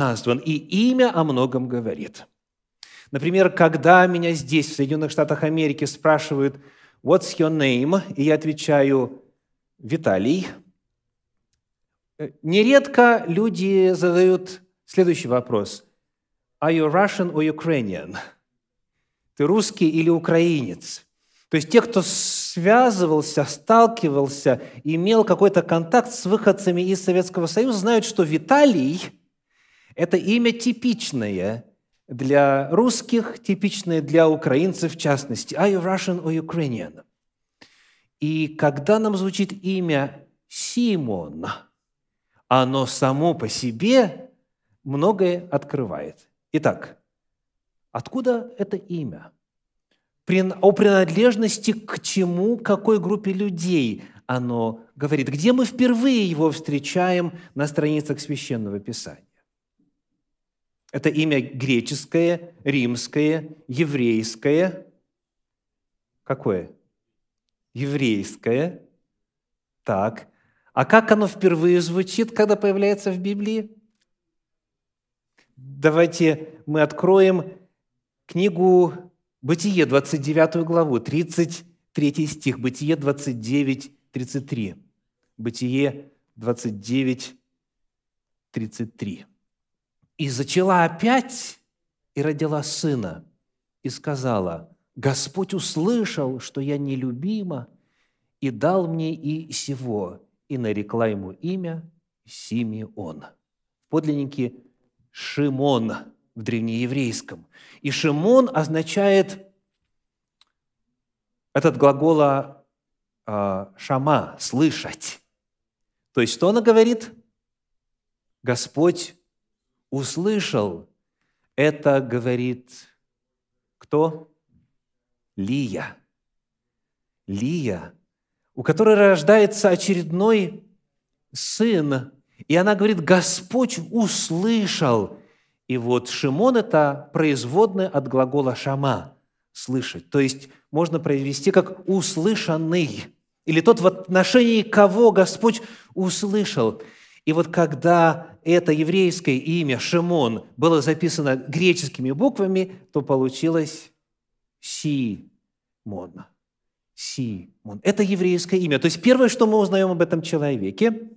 назван, и имя о многом говорит. Например, когда меня здесь, в Соединенных Штатах Америки, спрашивают «What's your name?» и я отвечаю «Виталий», нередко люди задают следующий вопрос. «Are you Russian or Ukrainian?» Ты русский или украинец? То есть те, кто связывался, сталкивался, имел какой-то контакт с выходцами из Советского Союза, знают, что Виталий – это имя типичное для русских, типичное для украинцев в частности. Are you Russian or Ukrainian? И когда нам звучит имя Симон, оно само по себе многое открывает. Итак, откуда это имя? о принадлежности к чему, какой группе людей оно говорит. Где мы впервые его встречаем на страницах Священного Писания? Это имя греческое, римское, еврейское. Какое? Еврейское. Так. А как оно впервые звучит, когда появляется в Библии? Давайте мы откроем книгу Бытие, 29 главу, 33 стих. Бытие 29, 33. Бытие 29, 33. «И зачала опять, и родила сына, и сказала, Господь услышал, что я нелюбима, и дал мне и сего, и нарекла ему имя Симеон». В подлиннике Шимон – в древнееврейском. И Шимон означает этот глагола э, шама – слышать. То есть что она говорит? Господь услышал. Это говорит кто? Лия. Лия, у которой рождается очередной сын. И она говорит, Господь услышал. И вот Шимон – это производное от глагола «шама» – «слышать». То есть можно произвести как «услышанный» или тот, в отношении кого Господь услышал. И вот когда это еврейское имя Шимон было записано греческими буквами, то получилось Симон. Симон. Это еврейское имя. То есть первое, что мы узнаем об этом человеке,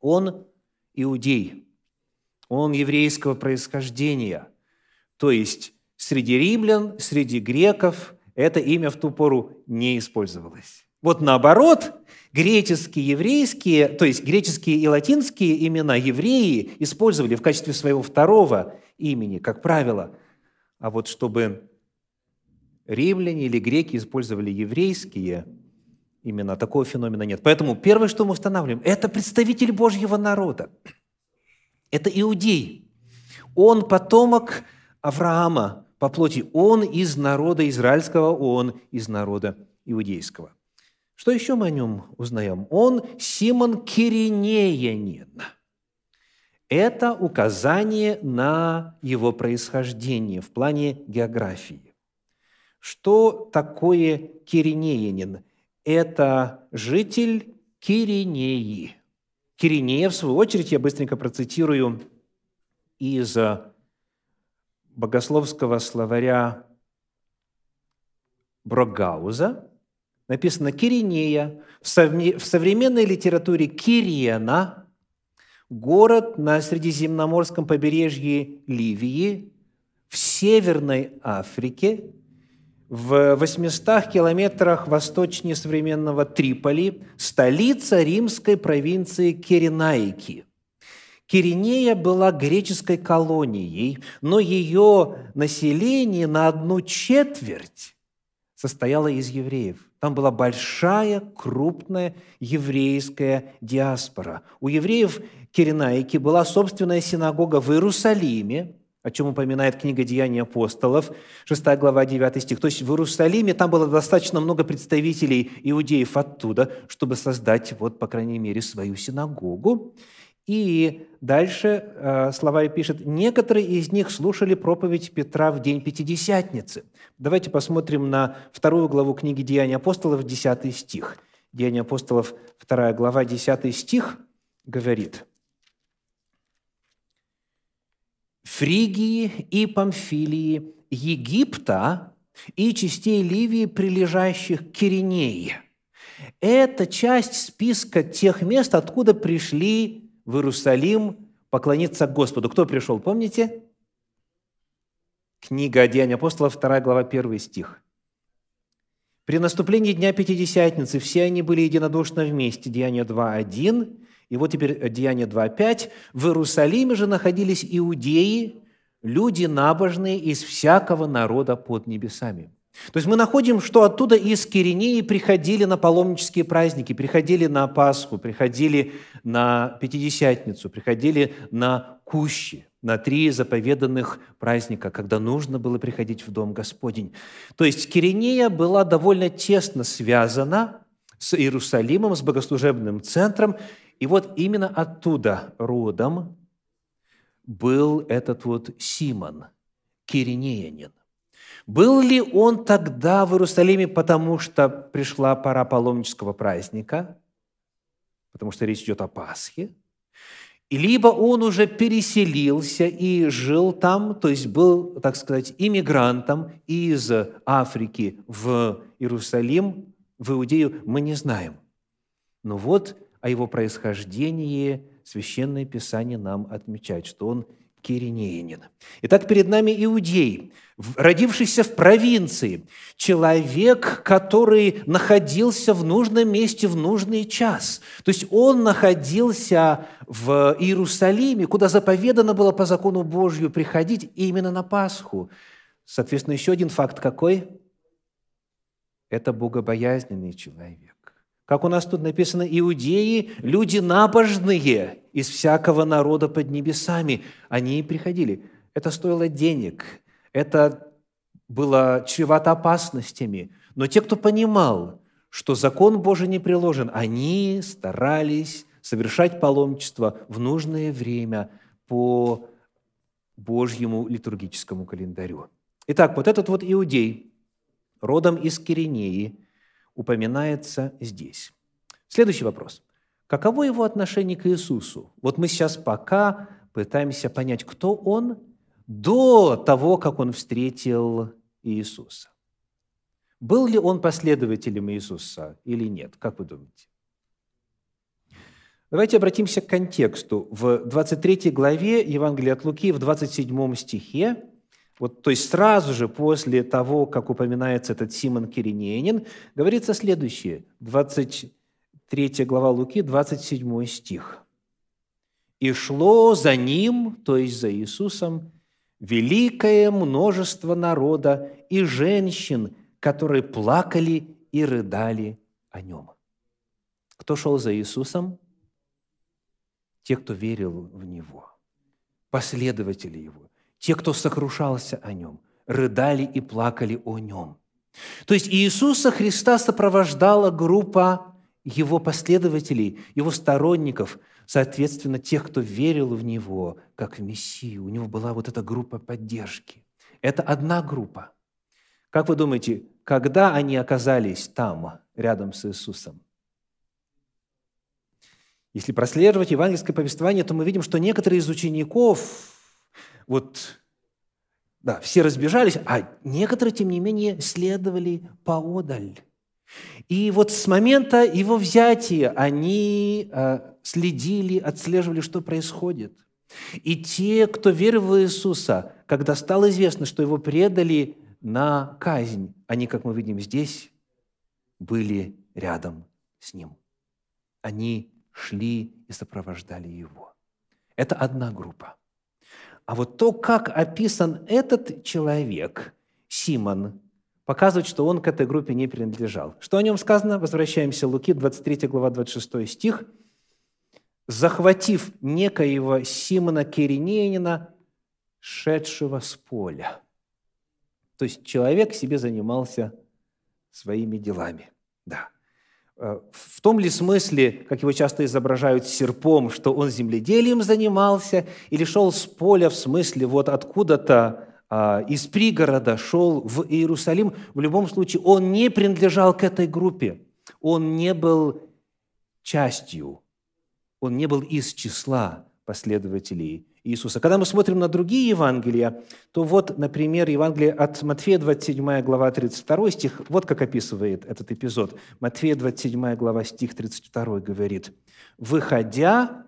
он иудей – он еврейского происхождения. То есть среди римлян, среди греков это имя в ту пору не использовалось. Вот наоборот, греческие, еврейские, то есть греческие и латинские имена евреи использовали в качестве своего второго имени, как правило. А вот чтобы римляне или греки использовали еврейские имена, такого феномена нет. Поэтому первое, что мы устанавливаем, это представитель Божьего народа – это иудей. Он потомок Авраама по плоти. Он из народа израильского, он из народа иудейского. Что еще мы о нем узнаем? Он Симон Киринеянин. Это указание на его происхождение в плане географии. Что такое Киринеянин? Это житель Киринеи – Киринея, в свою очередь, я быстренько процитирую из богословского словаря Брогауза. Написано «Киринея». В современной литературе Кириена – город на Средиземноморском побережье Ливии, в Северной Африке, в 800 километрах восточнее современного Триполи, столица римской провинции Киренаики. Киринея была греческой колонией, но ее население на одну четверть состояло из евреев. Там была большая, крупная еврейская диаспора. У евреев Киренаики была собственная синагога в Иерусалиме, о чем упоминает книга «Деяния апостолов», 6 глава, 9 стих. То есть в Иерусалиме там было достаточно много представителей иудеев оттуда, чтобы создать, вот, по крайней мере, свою синагогу. И дальше э, слова пишет, некоторые из них слушали проповедь Петра в день Пятидесятницы. Давайте посмотрим на вторую главу книги «Деяния апостолов», 10 стих. «Деяния апостолов», 2 глава, 10 стих говорит – Фригии и Памфилии, Египта и частей Ливии, прилежащих к Киринее. Это часть списка тех мест, откуда пришли в Иерусалим поклониться Господу. Кто пришел, помните? Книга «Деяния апостола», 2 глава, 1 стих. При наступлении Дня Пятидесятницы все они были единодушно вместе. Деяние 2.1. И вот теперь Деяние 2.5. В Иерусалиме же находились иудеи, люди набожные из всякого народа под небесами. То есть мы находим, что оттуда из Киринеи приходили на паломнические праздники, приходили на Пасху, приходили на Пятидесятницу, приходили на Кущи, на три заповеданных праздника, когда нужно было приходить в Дом Господень. То есть Киринея была довольно тесно связана с Иерусалимом, с богослужебным центром, и вот именно оттуда родом был этот вот Симон, киринеянин. Был ли он тогда в Иерусалиме, потому что пришла пора паломнического праздника, потому что речь идет о Пасхе, либо он уже переселился и жил там, то есть был, так сказать, иммигрантом из Африки в Иерусалим, в Иудею, мы не знаем. Но вот о его происхождении Священное Писание нам отмечает, что он киринеянин. Итак, перед нами иудей, родившийся в провинции, человек, который находился в нужном месте в нужный час. То есть он находился в Иерусалиме, куда заповедано было по закону Божью приходить именно на Пасху. Соответственно, еще один факт какой? Это богобоязненный человек. Как у нас тут написано, иудеи – люди набожные из всякого народа под небесами. Они приходили. Это стоило денег, это было чревато опасностями. Но те, кто понимал, что закон Божий не приложен, они старались совершать паломничество в нужное время по Божьему литургическому календарю. Итак, вот этот вот иудей, родом из Киринеи – упоминается здесь. Следующий вопрос. Каково его отношение к Иисусу? Вот мы сейчас пока пытаемся понять, кто он до того, как он встретил Иисуса. Был ли он последователем Иисуса или нет? Как вы думаете? Давайте обратимся к контексту. В 23 главе Евангелия от Луки, в 27 стихе, вот, то есть сразу же после того, как упоминается этот Симон Киринеянин, говорится следующее, 23 глава Луки, 27 стих. «И шло за ним, то есть за Иисусом, великое множество народа и женщин, которые плакали и рыдали о нем». Кто шел за Иисусом? Те, кто верил в Него, последователи Его, те, кто сокрушался о нем, рыдали и плакали о нем. То есть Иисуса Христа сопровождала группа его последователей, его сторонников, соответственно, тех, кто верил в Него как в Мессию. У него была вот эта группа поддержки. Это одна группа. Как вы думаете, когда они оказались там, рядом с Иисусом? Если прослеживать евангельское повествование, то мы видим, что некоторые из учеников вот, да, все разбежались, а некоторые, тем не менее, следовали поодаль. И вот с момента его взятия они э, следили, отслеживали, что происходит. И те, кто верил в Иисуса, когда стало известно, что его предали на казнь, они, как мы видим здесь, были рядом с ним. Они шли и сопровождали его. Это одна группа. А вот то, как описан этот человек, Симон, показывает, что он к этой группе не принадлежал. Что о нем сказано? Возвращаемся Луки, 23 глава, 26 стих. «Захватив некоего Симона Киринеянина, шедшего с поля». То есть человек себе занимался своими делами. Да. Э, в том ли смысле, как его часто изображают серпом, что он земледелием занимался, или шел с поля в смысле вот откуда-то из пригорода шел в Иерусалим, в любом случае он не принадлежал к этой группе, он не был частью, он не был из числа последователей Иисуса. Когда мы смотрим на другие Евангелия, то вот, например, Евангелие от Матфея, 27 глава, 32 стих, вот как описывает этот эпизод. Матфея, 27 глава, стих 32 говорит, «Выходя,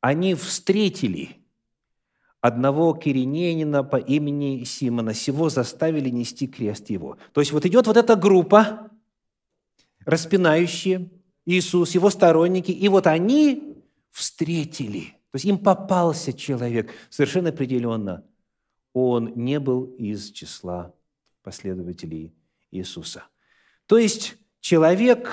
они встретили одного кириненина по имени Симона, сего заставили нести крест его». То есть вот идет вот эта группа, распинающие Иисус, его сторонники, и вот они встретили – то есть им попался человек совершенно определенно. Он не был из числа последователей Иисуса. То есть человек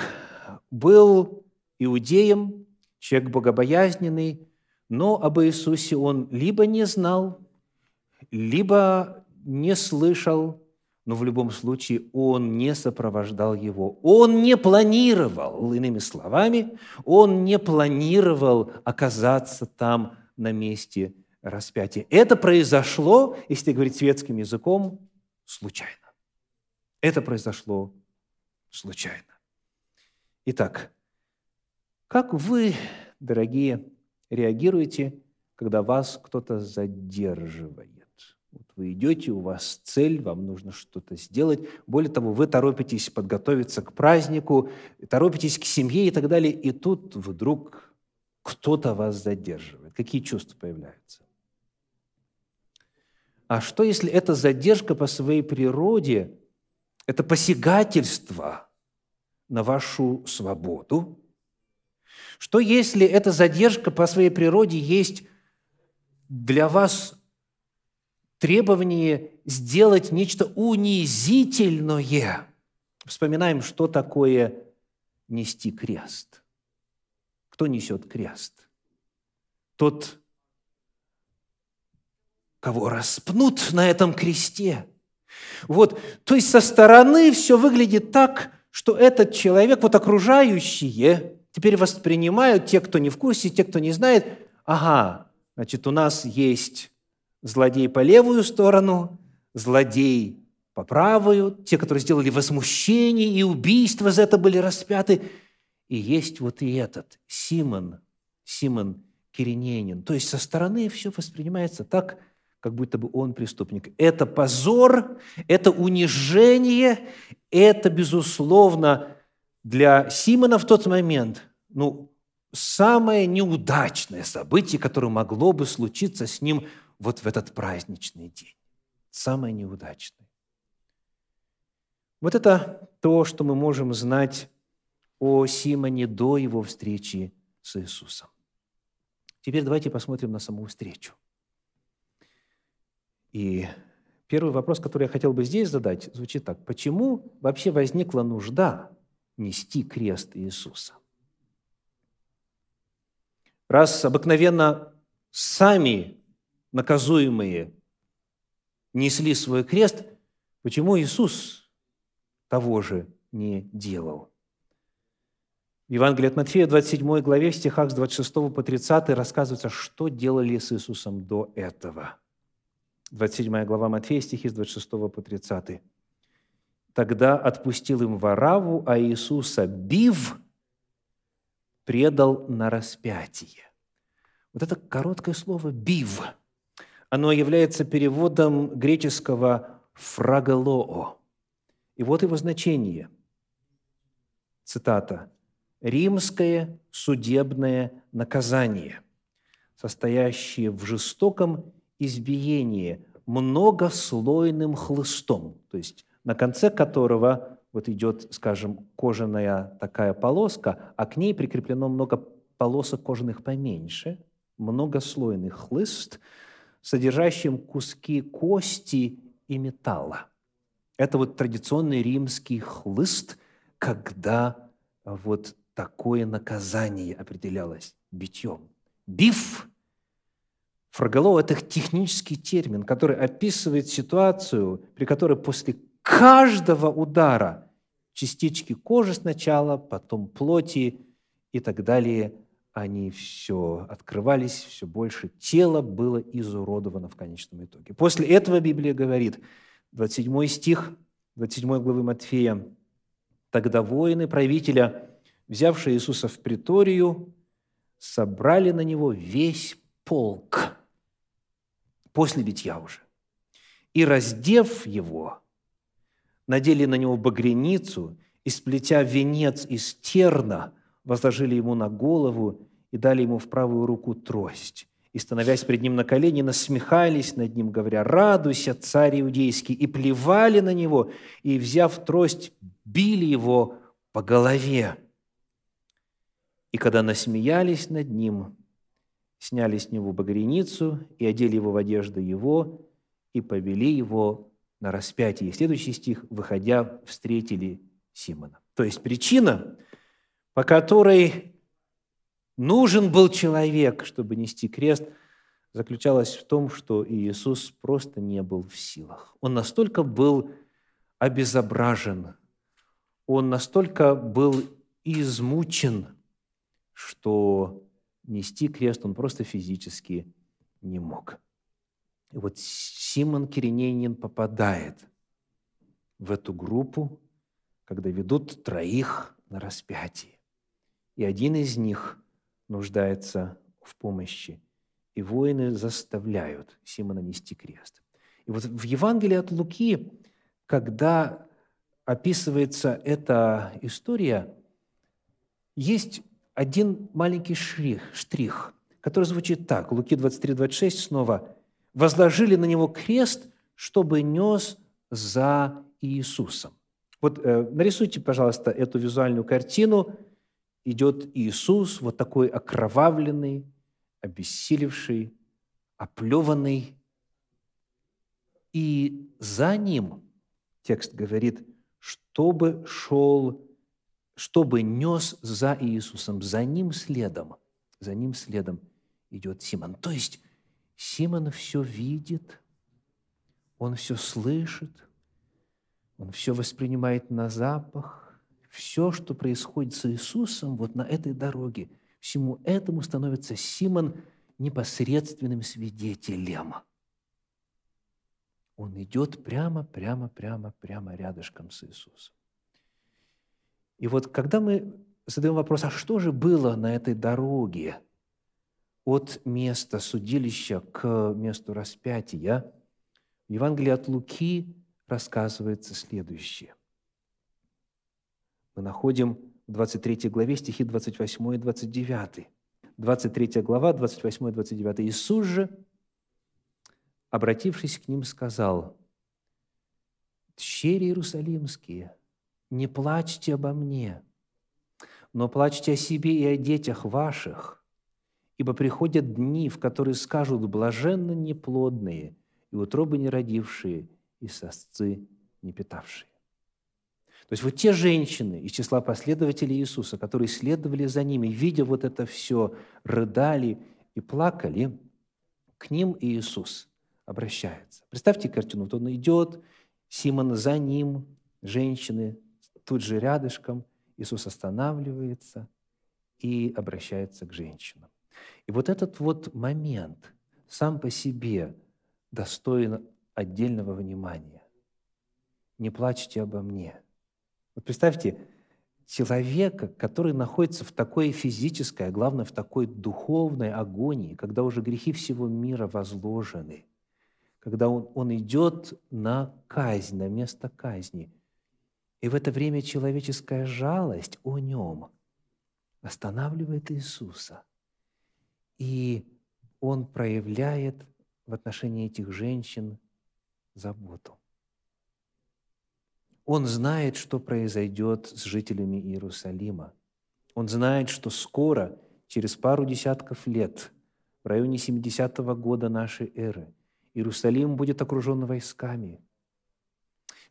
был иудеем, человек богобоязненный, но об Иисусе он либо не знал, либо не слышал, но в любом случае он не сопровождал его. Он не планировал, иными словами, он не планировал оказаться там на месте распятия. Это произошло, если говорить светским языком, случайно. Это произошло случайно. Итак, как вы, дорогие, реагируете, когда вас кто-то задерживает? Вот вы идете, у вас цель, вам нужно что-то сделать. Более того, вы торопитесь подготовиться к празднику, торопитесь к семье и так далее. И тут вдруг кто-то вас задерживает. Какие чувства появляются? А что, если эта задержка по своей природе, это посягательство на вашу свободу? Что, если эта задержка по своей природе есть для вас требование сделать нечто унизительное. Вспоминаем, что такое нести крест. Кто несет крест? Тот, кого распнут на этом кресте. Вот, то есть со стороны все выглядит так, что этот человек, вот окружающие, теперь воспринимают, те, кто не в курсе, те, кто не знает, ага, значит, у нас есть злодей по левую сторону, злодей по правую, те, которые сделали возмущение и убийство за это были распяты. И есть вот и этот, Симон, Симон Кириненин. То есть со стороны все воспринимается так, как будто бы он преступник. Это позор, это унижение, это, безусловно, для Симона в тот момент, ну, самое неудачное событие, которое могло бы случиться с ним – вот в этот праздничный день. Самый неудачный. Вот это то, что мы можем знать о Симоне до его встречи с Иисусом. Теперь давайте посмотрим на саму встречу. И первый вопрос, который я хотел бы здесь задать, звучит так. Почему вообще возникла нужда нести крест Иисуса? Раз обыкновенно сами наказуемые несли свой крест, почему Иисус того же не делал? В Евангелии от Матфея, 27 главе, в стихах с 26 по 30 рассказывается, что делали с Иисусом до этого. 27 глава Матфея, стихи с 26 по 30. «Тогда отпустил им Вараву, а Иисуса, бив, предал на распятие». Вот это короткое слово «бив» – оно является переводом греческого «фрагалоо». И вот его значение. Цитата. «Римское судебное наказание, состоящее в жестоком избиении многослойным хлыстом». То есть на конце которого вот идет, скажем, кожаная такая полоска, а к ней прикреплено много полосок кожаных поменьше, многослойный хлыст – содержащим куски кости и металла. Это вот традиционный римский хлыст, когда вот такое наказание определялось битьем. Биф Фраголов – это технический термин, который описывает ситуацию, при которой после каждого удара частички кожи сначала, потом плоти и так далее они все открывались все больше, тело было изуродовано в конечном итоге. После этого Библия говорит, 27 стих 27 главы Матфея, «Тогда воины правителя, взявшие Иисуса в приторию, собрали на него весь полк, после битья уже. И, раздев его, надели на него багряницу, и, сплетя венец из терна, возложили ему на голову и дали ему в правую руку трость. И, становясь пред ним на колени, насмехались над ним, говоря, «Радуйся, царь иудейский!» И плевали на него, и, взяв трость, били его по голове. И когда насмеялись над ним, сняли с него багряницу и одели его в одежду его, и повели его на распятие. И следующий стих, выходя, встретили Симона. То есть причина, по которой нужен был человек, чтобы нести крест, заключалась в том, что Иисус просто не был в силах. Он настолько был обезображен, он настолько был измучен – что нести крест он просто физически не мог. И вот Симон Киринейнин попадает в эту группу, когда ведут троих на распятие. И один из них нуждается в помощи. И воины заставляют Симона нести крест. И вот в Евангелии от Луки, когда описывается эта история, есть один маленький штрих, штрих, который звучит так. Луки 23, 26 снова. «Возложили на него крест, чтобы нес за Иисусом». Вот э, нарисуйте, пожалуйста, эту визуальную картину. Идет Иисус, вот такой окровавленный, обессилевший, оплеванный. И за ним, текст говорит, чтобы шел чтобы нес за Иисусом, за ним следом, за ним следом идет Симон. То есть Симон все видит, он все слышит, он все воспринимает на запах. Все, что происходит с Иисусом вот на этой дороге, всему этому становится Симон непосредственным свидетелем. Он идет прямо, прямо, прямо, прямо рядышком с Иисусом. И вот когда мы задаем вопрос, а что же было на этой дороге от места судилища к месту распятия, в Евангелии от Луки рассказывается следующее. Мы находим в 23 главе стихи 28 и 29. 23 глава, 28 и 29. Иисус же, обратившись к ним, сказал, «Щери Иерусалимские, не плачьте обо мне, но плачьте о себе и о детях ваших, ибо приходят дни, в которые скажут блаженно неплодные и утробы не родившие, и сосцы не питавшие. То есть вот те женщины из числа последователей Иисуса, которые следовали за ними, видя вот это все, рыдали и плакали, к ним Иисус обращается. Представьте картину, вот он идет, Симон за ним, женщины тут же рядышком Иисус останавливается и обращается к женщинам. И вот этот вот момент сам по себе достоин отдельного внимания. Не плачьте обо мне. Вот представьте, человека, который находится в такой физической, а главное, в такой духовной агонии, когда уже грехи всего мира возложены, когда он, он идет на казнь, на место казни – и в это время человеческая жалость о нем останавливает Иисуса. И он проявляет в отношении этих женщин заботу. Он знает, что произойдет с жителями Иерусалима. Он знает, что скоро, через пару десятков лет, в районе 70-го года нашей эры, Иерусалим будет окружен войсками –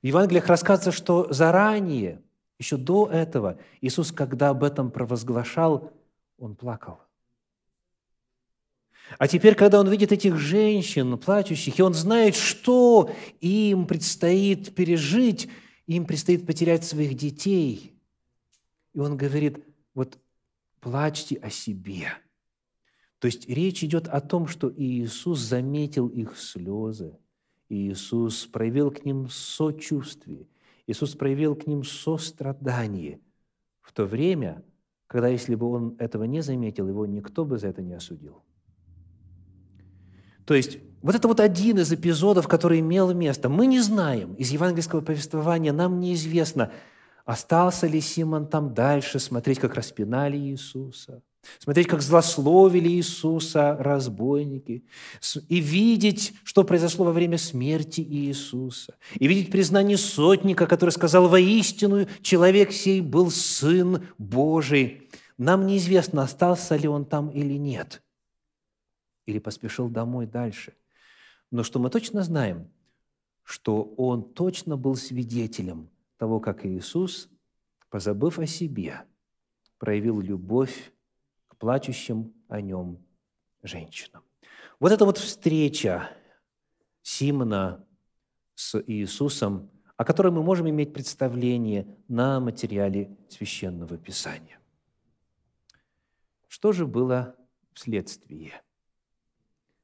в Евангелиях рассказывается, что заранее, еще до этого, Иисус, когда об этом провозглашал, Он плакал. А теперь, когда Он видит этих женщин, плачущих, и Он знает, что им предстоит пережить, им предстоит потерять своих детей. И Он говорит, вот плачьте о себе. То есть речь идет о том, что Иисус заметил их слезы, Иисус проявил к ним сочувствие, Иисус проявил к ним сострадание в то время, когда, если бы он этого не заметил, его никто бы за это не осудил. То есть вот это вот один из эпизодов, который имел место. Мы не знаем, из евангельского повествования нам неизвестно, остался ли Симон там дальше, смотреть, как распинали Иисуса, смотреть, как злословили Иисуса разбойники, и видеть, что произошло во время смерти Иисуса, и видеть признание сотника, который сказал, «Воистину человек сей был Сын Божий». Нам неизвестно, остался ли он там или нет, или поспешил домой дальше. Но что мы точно знаем, что он точно был свидетелем того, как Иисус, позабыв о себе, проявил любовь к плачущим о нем женщинам. Вот эта вот встреча Симона с Иисусом, о которой мы можем иметь представление на материале Священного Писания. Что же было вследствие?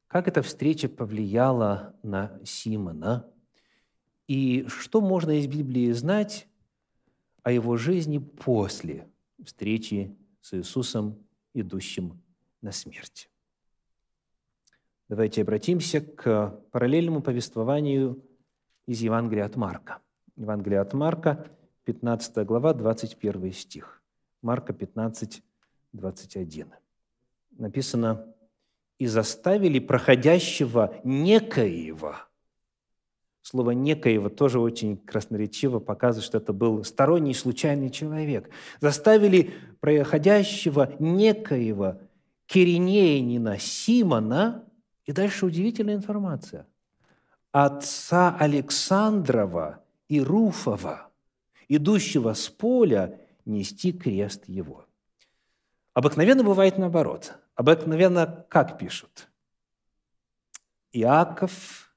Как эта встреча повлияла на Симона? И что можно из Библии знать о его жизни после встречи с Иисусом, идущим на смерть? Давайте обратимся к параллельному повествованию из Евангелия от Марка. Евангелие от Марка, 15 глава, 21 стих. Марка 15, 21. Написано, и заставили проходящего некоего. Слово «некоего» тоже очень красноречиво показывает, что это был сторонний случайный человек. Заставили проходящего некоего Киринеянина Симона, и дальше удивительная информация, отца Александрова и Руфова, идущего с поля, нести крест его. Обыкновенно бывает наоборот – обыкновенно как пишут? Иаков,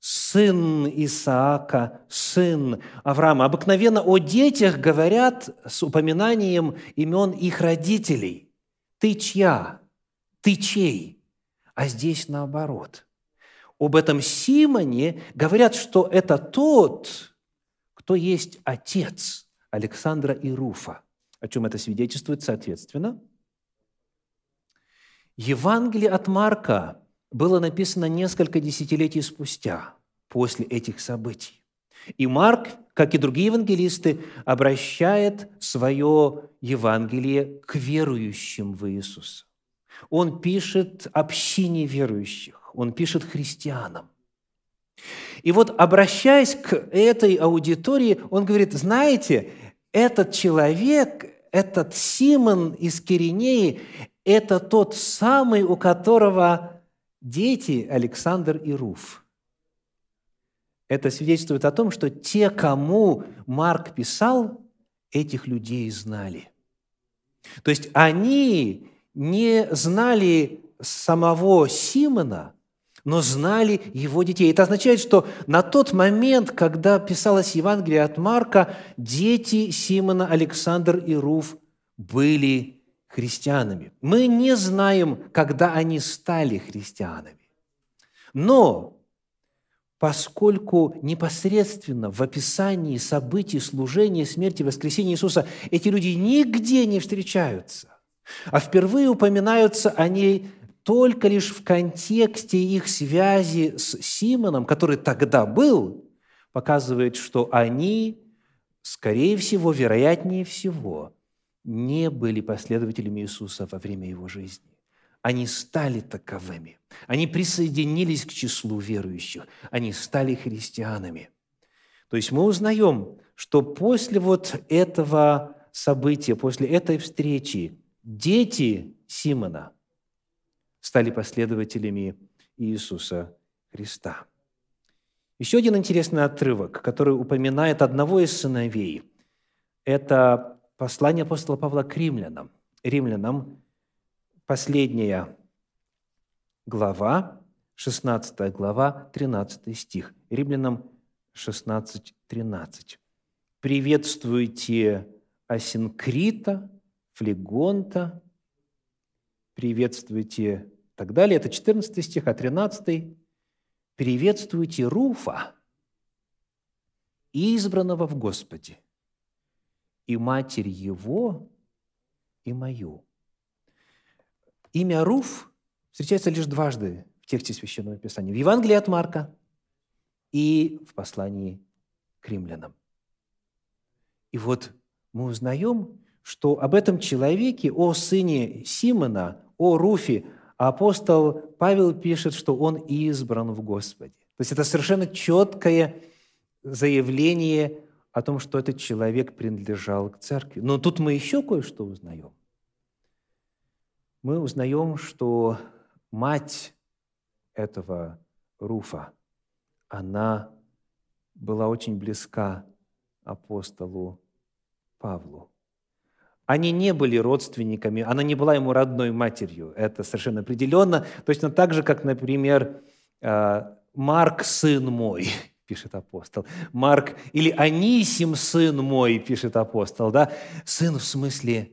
сын Исаака, сын Авраама. Обыкновенно о детях говорят с упоминанием имен их родителей. Ты чья? Ты чей? А здесь наоборот. Об этом Симоне говорят, что это тот, кто есть отец Александра и Руфа. О чем это свидетельствует, соответственно – Евангелие от Марка было написано несколько десятилетий спустя, после этих событий. И Марк, как и другие евангелисты, обращает свое Евангелие к верующим в Иисуса. Он пишет общине верующих, он пишет христианам. И вот, обращаясь к этой аудитории, он говорит, знаете, этот человек, этот Симон из Киринеи, это тот самый, у которого дети Александр и Руф. Это свидетельствует о том, что те, кому Марк писал, этих людей знали. То есть они не знали самого Симона, но знали его детей. Это означает, что на тот момент, когда писалось Евангелие от Марка, дети Симона, Александр и Руф были христианами. Мы не знаем, когда они стали христианами. Но поскольку непосредственно в описании событий служения, смерти, воскресения Иисуса эти люди нигде не встречаются, а впервые упоминаются они только лишь в контексте их связи с Симоном, который тогда был, показывает, что они, скорее всего, вероятнее всего, не были последователями Иисуса во время Его жизни. Они стали таковыми. Они присоединились к числу верующих. Они стали христианами. То есть мы узнаем, что после вот этого события, после этой встречи, дети Симона стали последователями Иисуса Христа. Еще один интересный отрывок, который упоминает одного из сыновей, это Послание апостола Павла к римлянам. Римлянам, последняя глава, 16 глава, 13 стих. Римлянам 16, 13. «Приветствуйте Асинкрита, Флегонта, приветствуйте...» Так далее. Это 14 стих, а 13 «Приветствуйте Руфа, избранного в Господе, и матерь его, и мою. Имя Руф встречается лишь дважды в тексте Священного Писания, в Евангелии от Марка и в послании к римлянам. И вот мы узнаем, что об этом человеке, о сыне Симона, о Руфе, апостол Павел пишет, что он избран в Господе. То есть это совершенно четкое заявление о том, что этот человек принадлежал к церкви. Но тут мы еще кое-что узнаем. Мы узнаем, что мать этого Руфа, она была очень близка апостолу Павлу. Они не были родственниками, она не была ему родной матерью, это совершенно определенно. Точно так же, как, например, э, Марк, сын мой, пишет апостол. Марк, или Анисим, сын мой, пишет апостол. Да? Сын в смысле,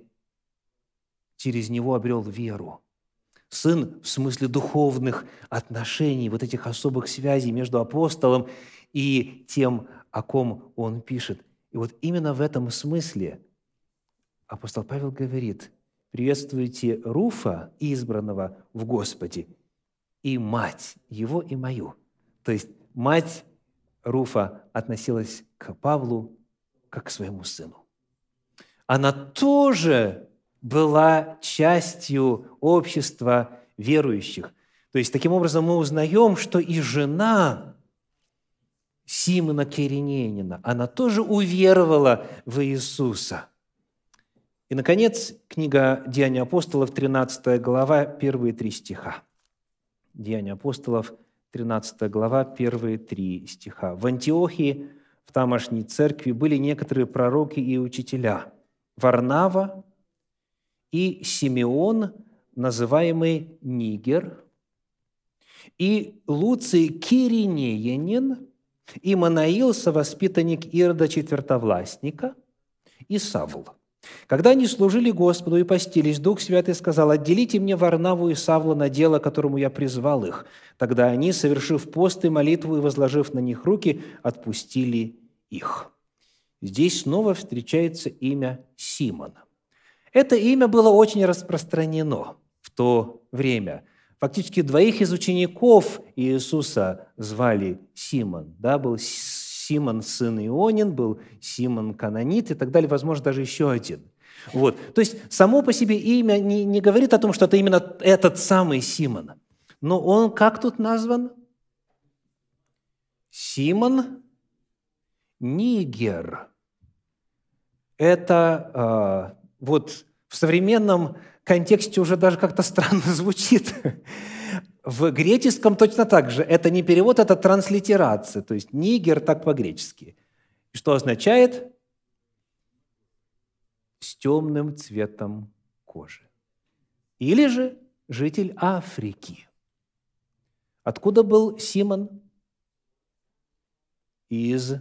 через него обрел веру. Сын в смысле духовных отношений, вот этих особых связей между апостолом и тем, о ком он пишет. И вот именно в этом смысле апостол Павел говорит, приветствуйте Руфа, избранного в Господе, и мать его и мою. То есть мать Руфа относилась к Павлу как к своему сыну. Она тоже была частью общества верующих. То есть, таким образом, мы узнаем, что и жена Симона Кириненина, она тоже уверовала в Иисуса. И, наконец, книга «Деяния апостолов», 13 глава, первые три стиха. «Деяния апостолов», 13 глава, первые три стиха. «В Антиохии, в тамошней церкви, были некоторые пророки и учителя. Варнава и Симеон, называемый Нигер, и Луций Киринеянин, и Манаил, совоспитанник Ирода Четвертовластника, и Савл – когда они служили Господу и постились, Дух Святый сказал, «Отделите мне Варнаву и Савла на дело, которому я призвал их». Тогда они, совершив пост и молитву и возложив на них руки, отпустили их. Здесь снова встречается имя Симона. Это имя было очень распространено в то время. Фактически двоих из учеников Иисуса звали Симон. Да, был Симон, сын Ионин, был Симон Канонит и так далее, возможно, даже еще один. Вот. То есть само по себе имя не, не говорит о том, что это именно этот самый Симон. Но он как тут назван? Симон Нигер. Это э, вот в современном контексте уже даже как-то странно звучит. В греческом точно так же. Это не перевод, это транслитерация. То есть нигер так по-гречески. Что означает? С темным цветом кожи. Или же житель Африки. Откуда был Симон? Из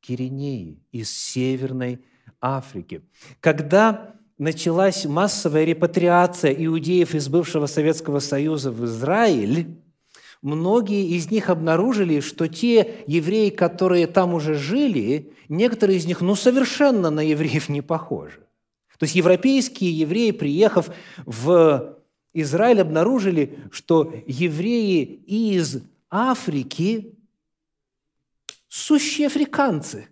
Киринеи, из Северной Африки. Когда началась массовая репатриация иудеев из бывшего Советского Союза в Израиль, многие из них обнаружили, что те евреи, которые там уже жили, некоторые из них ну, совершенно на евреев не похожи. То есть европейские евреи, приехав в Израиль, обнаружили, что евреи из Африки – сущие африканцы.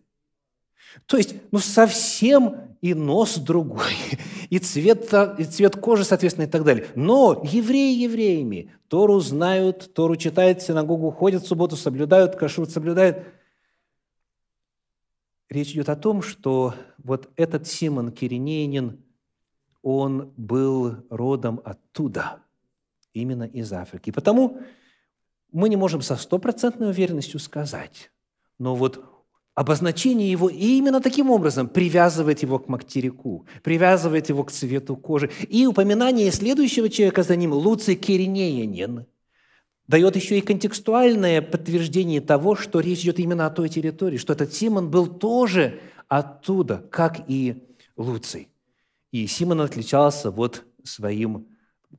То есть, ну, совсем и нос другой, и цвет, и цвет кожи, соответственно, и так далее. Но евреи евреями. Тору знают, Тору читают, в синагогу ходят в субботу, соблюдают, кашрут соблюдают. Речь идет о том, что вот этот Симон Киринеянин, он был родом оттуда, именно из Африки. потому мы не можем со стопроцентной уверенностью сказать, но вот Обозначение его именно таким образом привязывает его к материку, привязывает его к цвету кожи. И упоминание следующего человека за ним, Луций Киринеянин, дает еще и контекстуальное подтверждение того, что речь идет именно о той территории, что этот Симон был тоже оттуда, как и Луций. И Симон отличался вот своим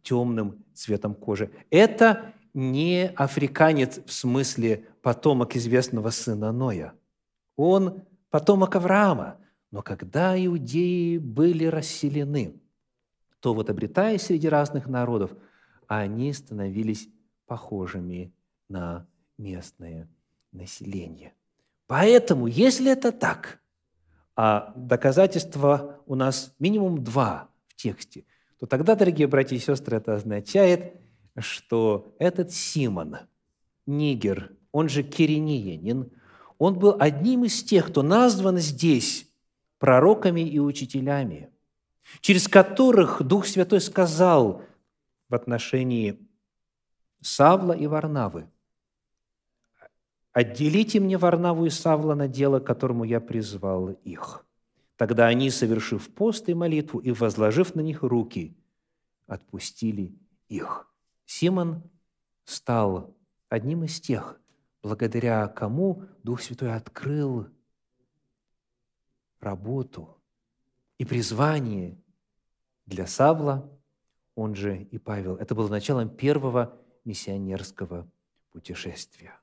темным цветом кожи. Это не африканец в смысле потомок известного сына Ноя – он потомок Авраама. Но когда иудеи были расселены, то вот обретаясь среди разных народов, они становились похожими на местное население. Поэтому, если это так, а доказательства у нас минимум два в тексте, то тогда, дорогие братья и сестры, это означает, что этот Симон, Нигер, он же киринеянин, он был одним из тех, кто назван здесь пророками и учителями, через которых Дух Святой сказал в отношении Савла и Варнавы, «Отделите мне Варнаву и Савла на дело, которому я призвал их». Тогда они, совершив пост и молитву и возложив на них руки, отпустили их. Симон стал одним из тех, благодаря кому Дух Святой открыл работу и призвание для Савла, он же и Павел. Это было началом первого миссионерского путешествия.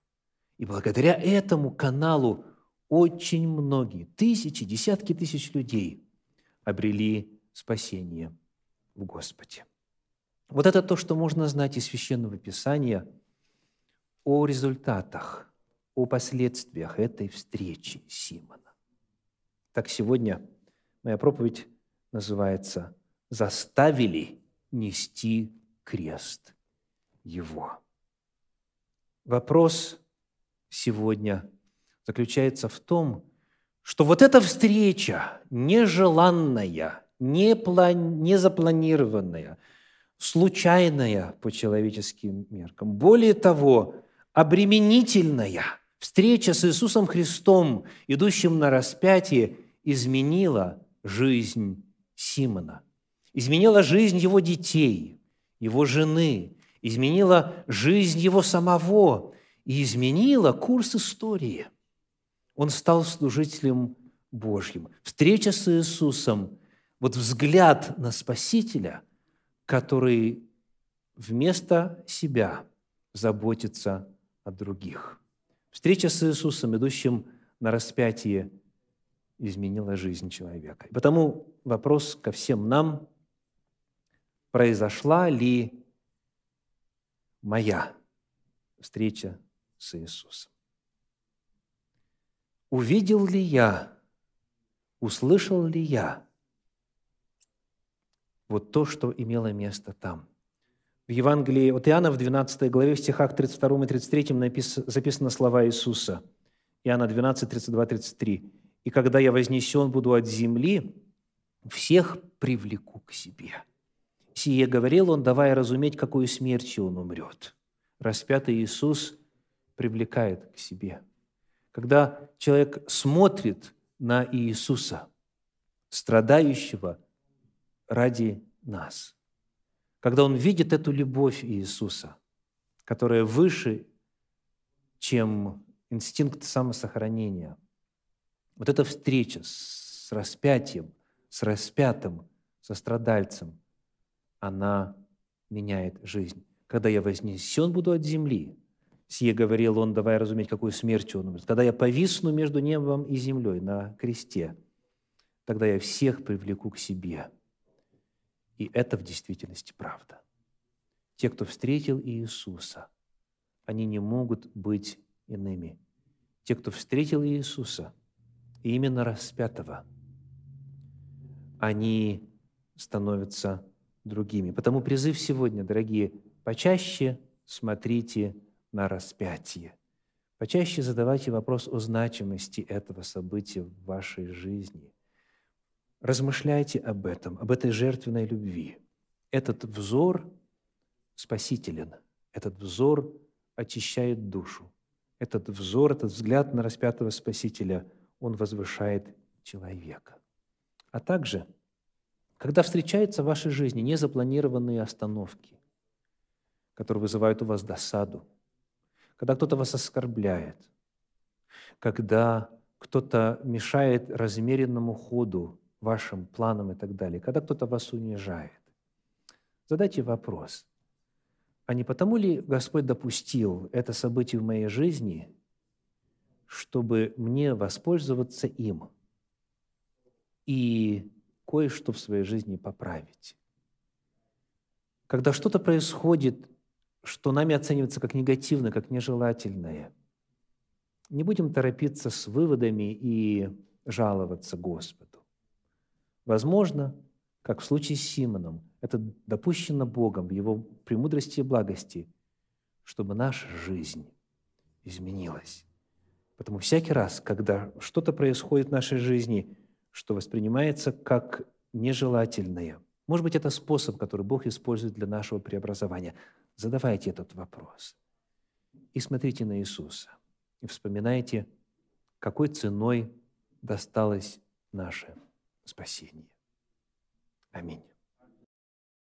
И благодаря этому каналу очень многие, тысячи, десятки тысяч людей обрели спасение в Господе. Вот это то, что можно знать из Священного Писания о результатах, о последствиях этой встречи Симона. Так сегодня моя проповедь называется «Заставили нести крест его». Вопрос сегодня заключается в том, что вот эта встреча нежеланная, не, план, запланированная, случайная по человеческим меркам, более того, обременительная встреча с Иисусом Христом, идущим на распятие, изменила жизнь Симона, изменила жизнь его детей, его жены, изменила жизнь его самого и изменила курс истории. Он стал служителем Божьим. Встреча с Иисусом, вот взгляд на Спасителя, который вместо себя заботится о других. Встреча с Иисусом, идущим на распятие, изменила жизнь человека. И потому вопрос ко всем нам, произошла ли моя встреча с Иисусом? Увидел ли я, услышал ли я вот то, что имело место там? В Евангелии от Иоанна в 12 главе, в стихах 32 и 33 написано, записаны слова Иисуса. Иоанна 12, 32, 33. «И когда я вознесен буду от земли, всех привлеку к себе». Сие говорил он, давая разуметь, какую смертью он умрет. Распятый Иисус привлекает к себе. Когда человек смотрит на Иисуса, страдающего ради нас – когда он видит эту любовь Иисуса, которая выше, чем инстинкт самосохранения. Вот эта встреча с распятием, с распятым, со страдальцем, она меняет жизнь. Когда я вознесен буду от земли, сие говорил он, давая разуметь, какую смертью он умрет. Когда я повисну между небом и землей на кресте, тогда я всех привлеку к себе – и это в действительности правда. Те, кто встретил Иисуса, они не могут быть иными. Те, кто встретил Иисуса, именно распятого, они становятся другими. Потому призыв сегодня, дорогие, почаще смотрите на распятие. Почаще задавайте вопрос о значимости этого события в вашей жизни – Размышляйте об этом, об этой жертвенной любви. Этот взор спасителен, этот взор очищает душу. Этот взор, этот взгляд на распятого Спасителя, он возвышает человека. А также, когда встречаются в вашей жизни незапланированные остановки, которые вызывают у вас досаду, когда кто-то вас оскорбляет, когда кто-то мешает размеренному ходу вашим планам и так далее, когда кто-то вас унижает, задайте вопрос, а не потому ли Господь допустил это событие в моей жизни, чтобы мне воспользоваться им и кое-что в своей жизни поправить? Когда что-то происходит что нами оценивается как негативное, как нежелательное, не будем торопиться с выводами и жаловаться Господу. Возможно, как в случае с Симоном, это допущено Богом в Его премудрости и благости, чтобы наша жизнь изменилась. Потому всякий раз, когда что-то происходит в нашей жизни, что воспринимается как нежелательное, может быть, это способ, который Бог использует для нашего преобразования. Задавайте этот вопрос. И смотрите на Иисуса. И вспоминайте, какой ценой досталось наше спасение. Аминь.